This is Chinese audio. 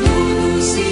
露露喜